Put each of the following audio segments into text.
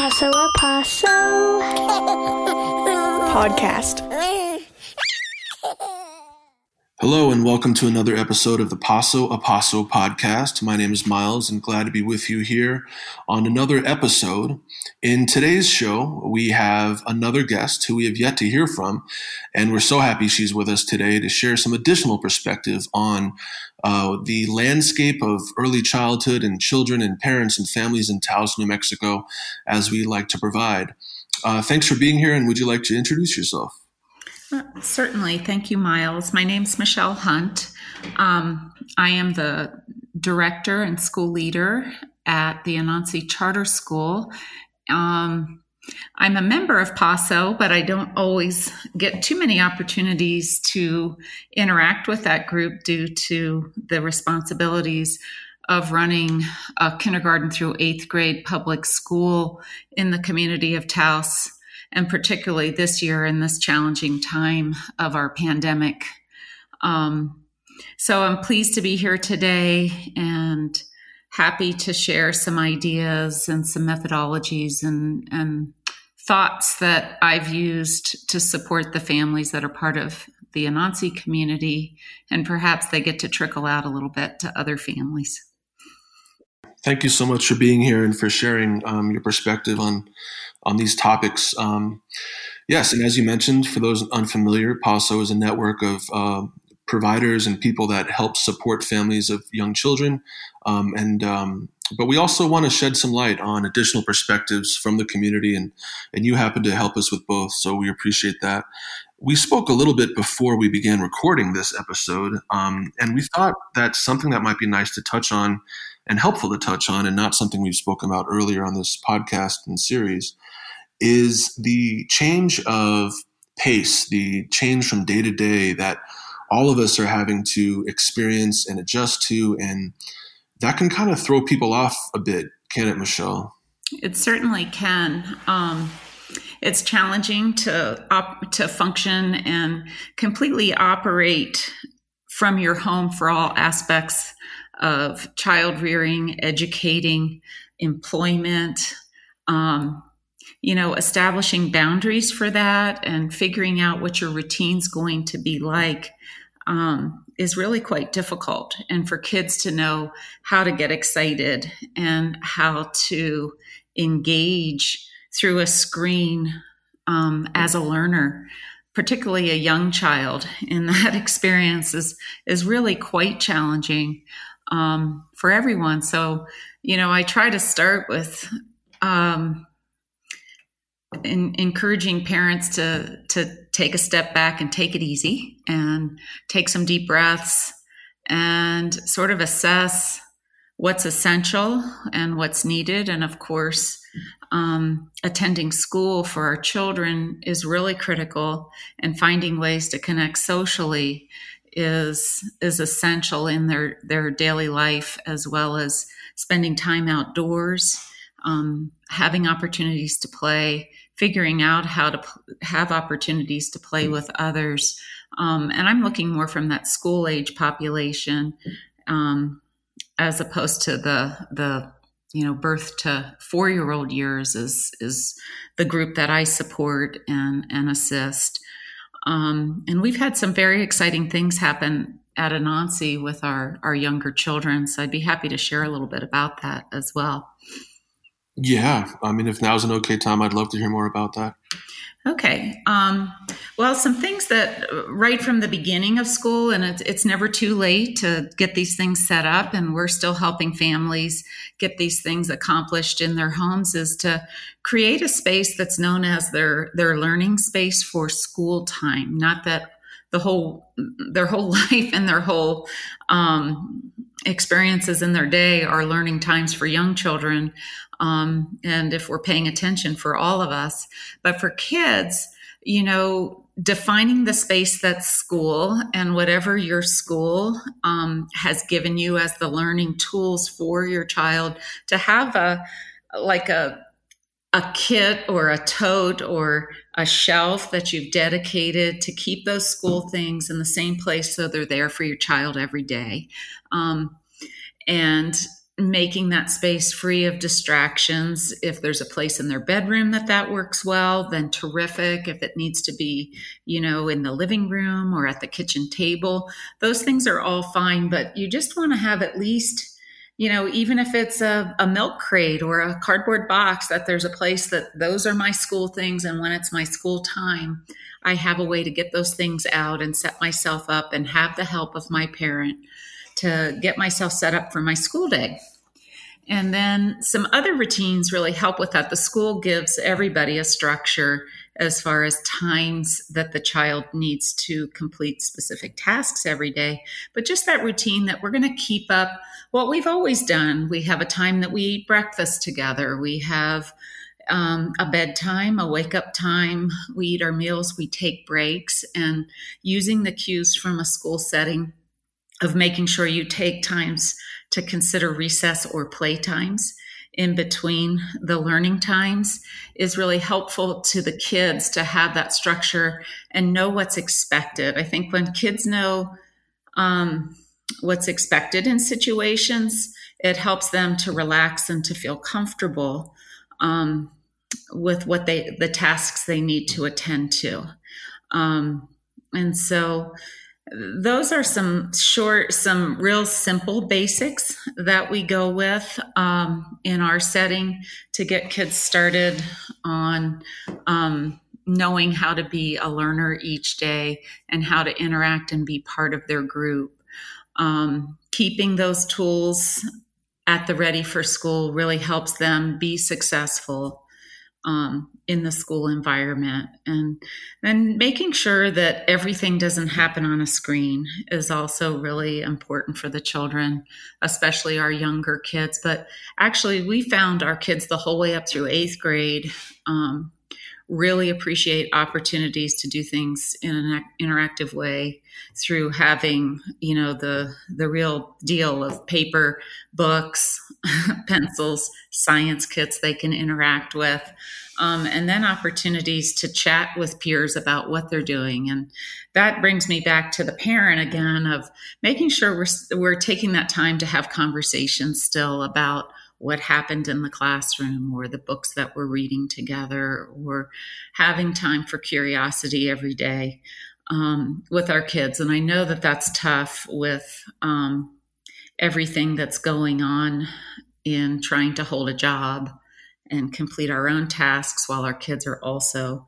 Paso a Paso podcast. Hello, and welcome to another episode of the Paso a Paso podcast. My name is Miles, and glad to be with you here on another episode. In today's show, we have another guest who we have yet to hear from, and we're so happy she's with us today to share some additional perspective on uh, the landscape of early childhood and children and parents and families in Taos, New Mexico, as we like to provide. Uh, thanks for being here, and would you like to introduce yourself? Certainly. Thank you, Miles. My name's Michelle Hunt. Um, I am the director and school leader at the Anansi Charter School. Um, I'm a member of PASO, but I don't always get too many opportunities to interact with that group due to the responsibilities of running a kindergarten through eighth grade public school in the community of Taos and particularly this year in this challenging time of our pandemic. Um, so I'm pleased to be here today and happy to share some ideas and some methodologies and, and thoughts that I've used to support the families that are part of the Anansi community, and perhaps they get to trickle out a little bit to other families. Thank you so much for being here and for sharing um, your perspective on on these topics. Um, yes, and as you mentioned, for those unfamiliar, PASO is a network of uh, providers and people that help support families of young children. Um, and um, but we also want to shed some light on additional perspectives from the community, and and you happen to help us with both, so we appreciate that. We spoke a little bit before we began recording this episode, um, and we thought that something that might be nice to touch on and helpful to touch on, and not something we've spoken about earlier on this podcast and series, is the change of pace, the change from day to day that all of us are having to experience and adjust to. And that can kind of throw people off a bit, can it, Michelle? It certainly can. Um, it's challenging to op- to function and completely operate from your home for all aspects of child rearing, educating, employment, um, you know, establishing boundaries for that and figuring out what your routine's going to be like um, is really quite difficult. And for kids to know how to get excited and how to engage through a screen um, as a learner, particularly a young child in that experience is is really quite challenging um, for everyone. So, you know, I try to start with um, in, encouraging parents to to take a step back and take it easy and take some deep breaths and sort of assess what's essential and what's needed and of course um, attending school for our children is really critical and finding ways to connect socially is is essential in their their daily life as well as spending time outdoors um, having opportunities to play figuring out how to p- have opportunities to play with others. Um, and I'm looking more from that school age population um, as opposed to the the you know birth to four year old years is is the group that I support and and assist. Um, and we've had some very exciting things happen at Anansi with our our younger children. So I'd be happy to share a little bit about that as well. Yeah, I mean, if now's an okay time, I'd love to hear more about that. Okay. Um, well, some things that right from the beginning of school, and it's, it's never too late to get these things set up, and we're still helping families get these things accomplished in their homes, is to create a space that's known as their their learning space for school time. Not that the whole their whole life and their whole um, experiences in their day are learning times for young children um, and if we're paying attention for all of us. But for kids, you know, defining the space that's school and whatever your school um, has given you as the learning tools for your child to have a like a a kit or a tote or a shelf that you've dedicated to keep those school things in the same place so they're there for your child every day um, and making that space free of distractions. If there's a place in their bedroom that that works well, then terrific. If it needs to be, you know, in the living room or at the kitchen table, those things are all fine. But you just want to have at least, you know, even if it's a, a milk crate or a cardboard box, that there's a place that those are my school things. And when it's my school time, I have a way to get those things out and set myself up and have the help of my parent to get myself set up for my school day. And then some other routines really help with that. The school gives everybody a structure as far as times that the child needs to complete specific tasks every day, but just that routine that we're going to keep up what we've always done. We have a time that we eat breakfast together. We have um, a bedtime, a wake up time. We eat our meals, we take breaks, and using the cues from a school setting of making sure you take times to consider recess or play times in between the learning times is really helpful to the kids to have that structure and know what's expected. I think when kids know um, what's expected in situations, it helps them to relax and to feel comfortable um, with what they the tasks they need to attend to. Um, and so those are some short, some real simple basics that we go with um, in our setting to get kids started on um, knowing how to be a learner each day and how to interact and be part of their group. Um, keeping those tools at the ready for school really helps them be successful um, in the school environment. And then making sure that everything doesn't happen on a screen is also really important for the children especially our younger kids. But actually we found our kids the whole way up through eighth grade um, really appreciate opportunities to do things in an interactive way through having you know the the real deal of paper books pencils science kits they can interact with um, and then opportunities to chat with peers about what they're doing. And that brings me back to the parent again of making sure we're, we're taking that time to have conversations still about what happened in the classroom or the books that we're reading together or having time for curiosity every day um, with our kids. And I know that that's tough with um, everything that's going on in trying to hold a job and complete our own tasks while our kids are also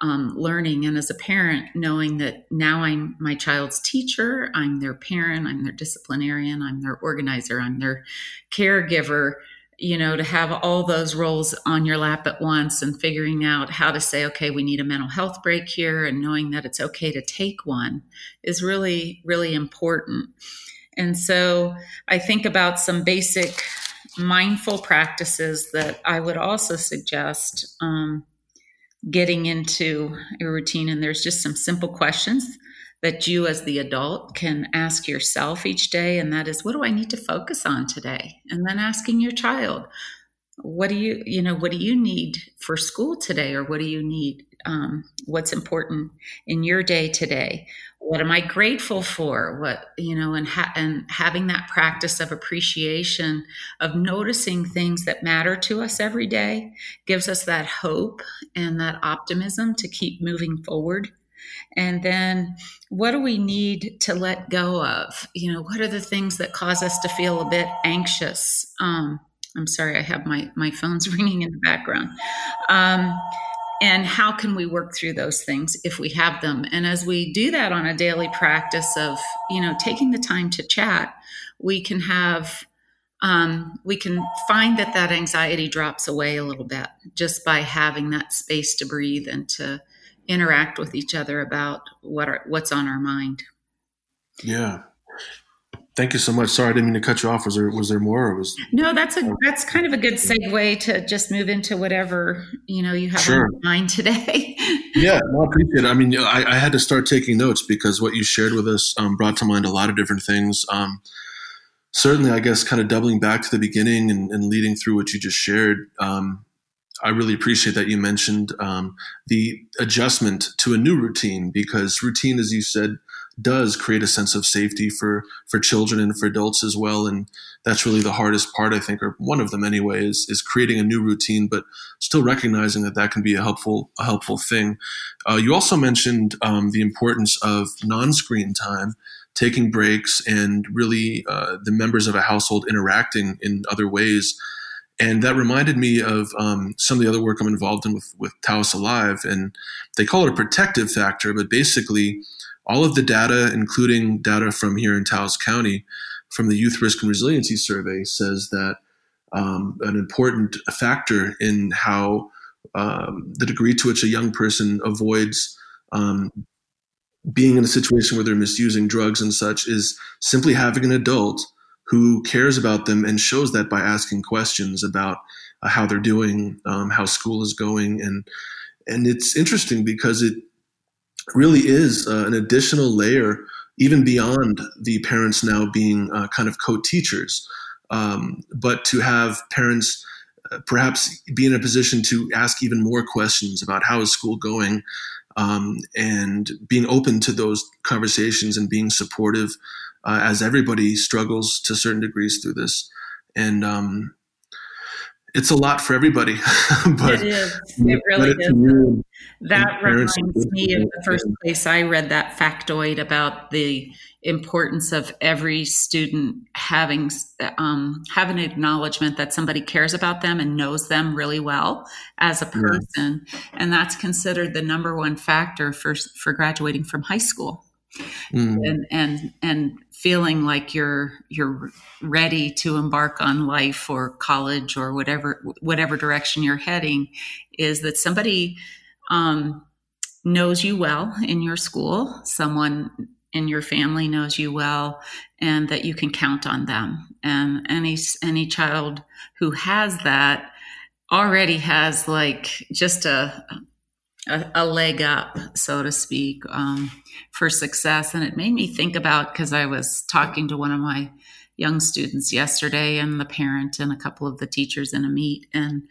um, learning. And as a parent, knowing that now I'm my child's teacher, I'm their parent, I'm their disciplinarian, I'm their organizer, I'm their caregiver, you know, to have all those roles on your lap at once and figuring out how to say, okay, we need a mental health break here and knowing that it's okay to take one is really, really important. And so I think about some basic mindful practices that I would also suggest um, getting into a routine. And there's just some simple questions that you as the adult can ask yourself each day and that is what do i need to focus on today? And then asking your child what do you you know what do you need for school today? Or what do you need um, what's important in your day today? What am i grateful for? What you know and ha- and having that practice of appreciation of noticing things that matter to us every day gives us that hope and that optimism to keep moving forward and then what do we need to let go of? You know, what are the things that cause us to feel a bit anxious? Um, I'm sorry, I have my, my phone's ringing in the background. Um, and how can we work through those things if we have them? And as we do that on a daily practice of, you know, taking the time to chat, we can have um, we can find that that anxiety drops away a little bit just by having that space to breathe and to interact with each other about what are, what's on our mind. Yeah. Thank you so much. Sorry, I didn't mean to cut you off. Was there was there more? Or was no? That's a that's kind of a good segue to just move into whatever you know you have sure. on mind today. yeah, no, I appreciate it. I mean, I, I, had to start taking notes because what you shared with us um, brought to mind a lot of different things. Um, certainly, I guess, kind of doubling back to the beginning and, and leading through what you just shared. Um, I really appreciate that you mentioned um, the adjustment to a new routine because routine, as you said, does create a sense of safety for for children and for adults as well. And that's really the hardest part, I think, or one of them anyway, is is creating a new routine, but still recognizing that that can be a helpful a helpful thing. Uh, you also mentioned um, the importance of non-screen time taking breaks and really uh, the members of a household interacting in other ways. And that reminded me of um, some of the other work I'm involved in with, with Taos Alive. And they call it a protective factor, but basically, all of the data, including data from here in Taos County, from the Youth Risk and Resiliency Survey, says that um, an important factor in how um, the degree to which a young person avoids um, being in a situation where they're misusing drugs and such is simply having an adult who cares about them and shows that by asking questions about uh, how they're doing, um, how school is going, and and it's interesting because it really is uh, an additional layer, even beyond the parents now being uh, kind of co-teachers, um, but to have parents uh, perhaps be in a position to ask even more questions about how is school going um, and being open to those conversations and being supportive uh, as everybody struggles to certain degrees through this. And um, it's a lot for everybody. but it is. It really is. that reminds me of the first place I read that factoid about the importance of every student having um, have an acknowledgement that somebody cares about them and knows them really well as a person, yeah. and that's considered the number one factor for for graduating from high school. Mm. And and and feeling like you're you're ready to embark on life or college or whatever whatever direction you're heading is that somebody um, knows you well in your school someone in your family knows you well and that you can count on them and any any child who has that already has like just a a, a leg up so to speak um, for success. And it made me think about because i was talking to one of my young students yesterday and the parent and a couple of the teachers in a meet. And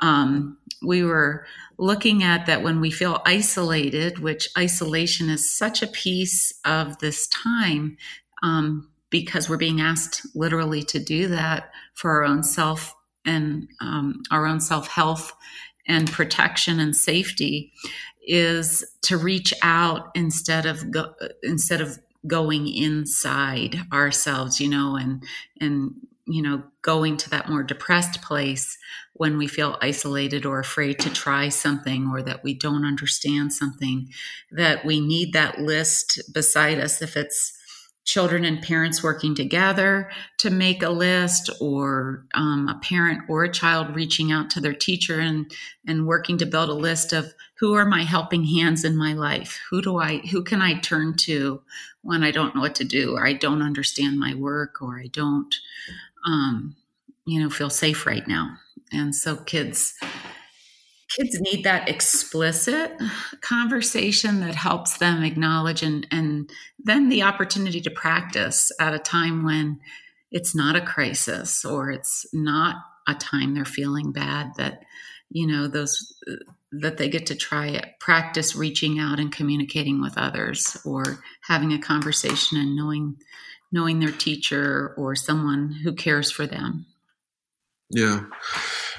um, we were looking at that when we feel isolated, which isolation is such a piece of this time um, because we're being asked literally to do that for our own self and um, our own self health and protection and safety is to reach out instead of go, instead of going inside ourselves you know and and you know going to that more depressed place when we feel isolated or afraid to try something or that we don't understand something, that we need that list beside us if it's children and parents working together to make a list or um, a parent or a child reaching out to their teacher and and working to build a list of who are my helping hands in my life? Who do i who can i turn to when i don't know what to do or i don't understand my work or i don't um, you know feel safe right now? And so kids kids need that explicit conversation that helps them acknowledge and and then the opportunity to practice at a time when it's not a crisis or it's not a time they're feeling bad that you know those that they get to try it, practice reaching out and communicating with others or having a conversation and knowing knowing their teacher or someone who cares for them yeah.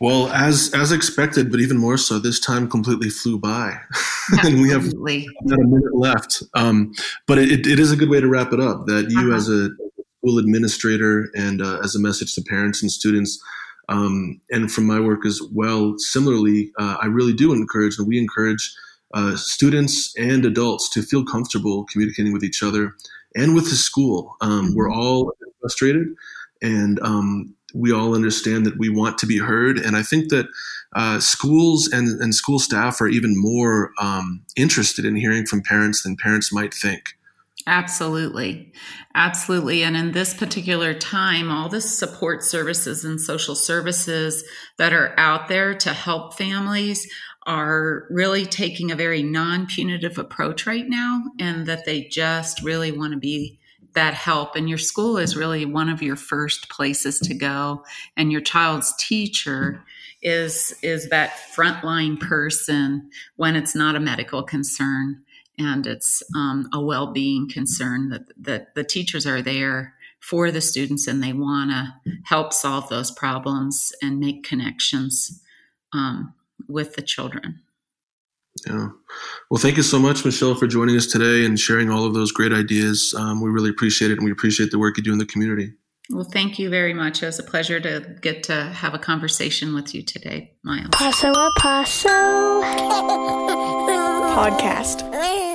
Well, as as expected, but even more so, this time completely flew by, and we have not a minute left. Um, but it, it is a good way to wrap it up. That you, uh-huh. as a school administrator, and uh, as a message to parents and students, um, and from my work as well, similarly, uh, I really do encourage, and we encourage uh, students and adults to feel comfortable communicating with each other and with the school. Um, mm-hmm. We're all frustrated, and um, we all understand that we want to be heard. And I think that uh, schools and, and school staff are even more um, interested in hearing from parents than parents might think. Absolutely. Absolutely. And in this particular time, all the support services and social services that are out there to help families are really taking a very non punitive approach right now, and that they just really want to be that help and your school is really one of your first places to go and your child's teacher is is that frontline person when it's not a medical concern and it's um, a well-being concern that that the teachers are there for the students and they want to help solve those problems and make connections um, with the children. Yeah. Well, thank you so much, Michelle, for joining us today and sharing all of those great ideas. Um, we really appreciate it, and we appreciate the work you do in the community. Well, thank you very much. It was a pleasure to get to have a conversation with you today, Miles. Paso a Paso podcast.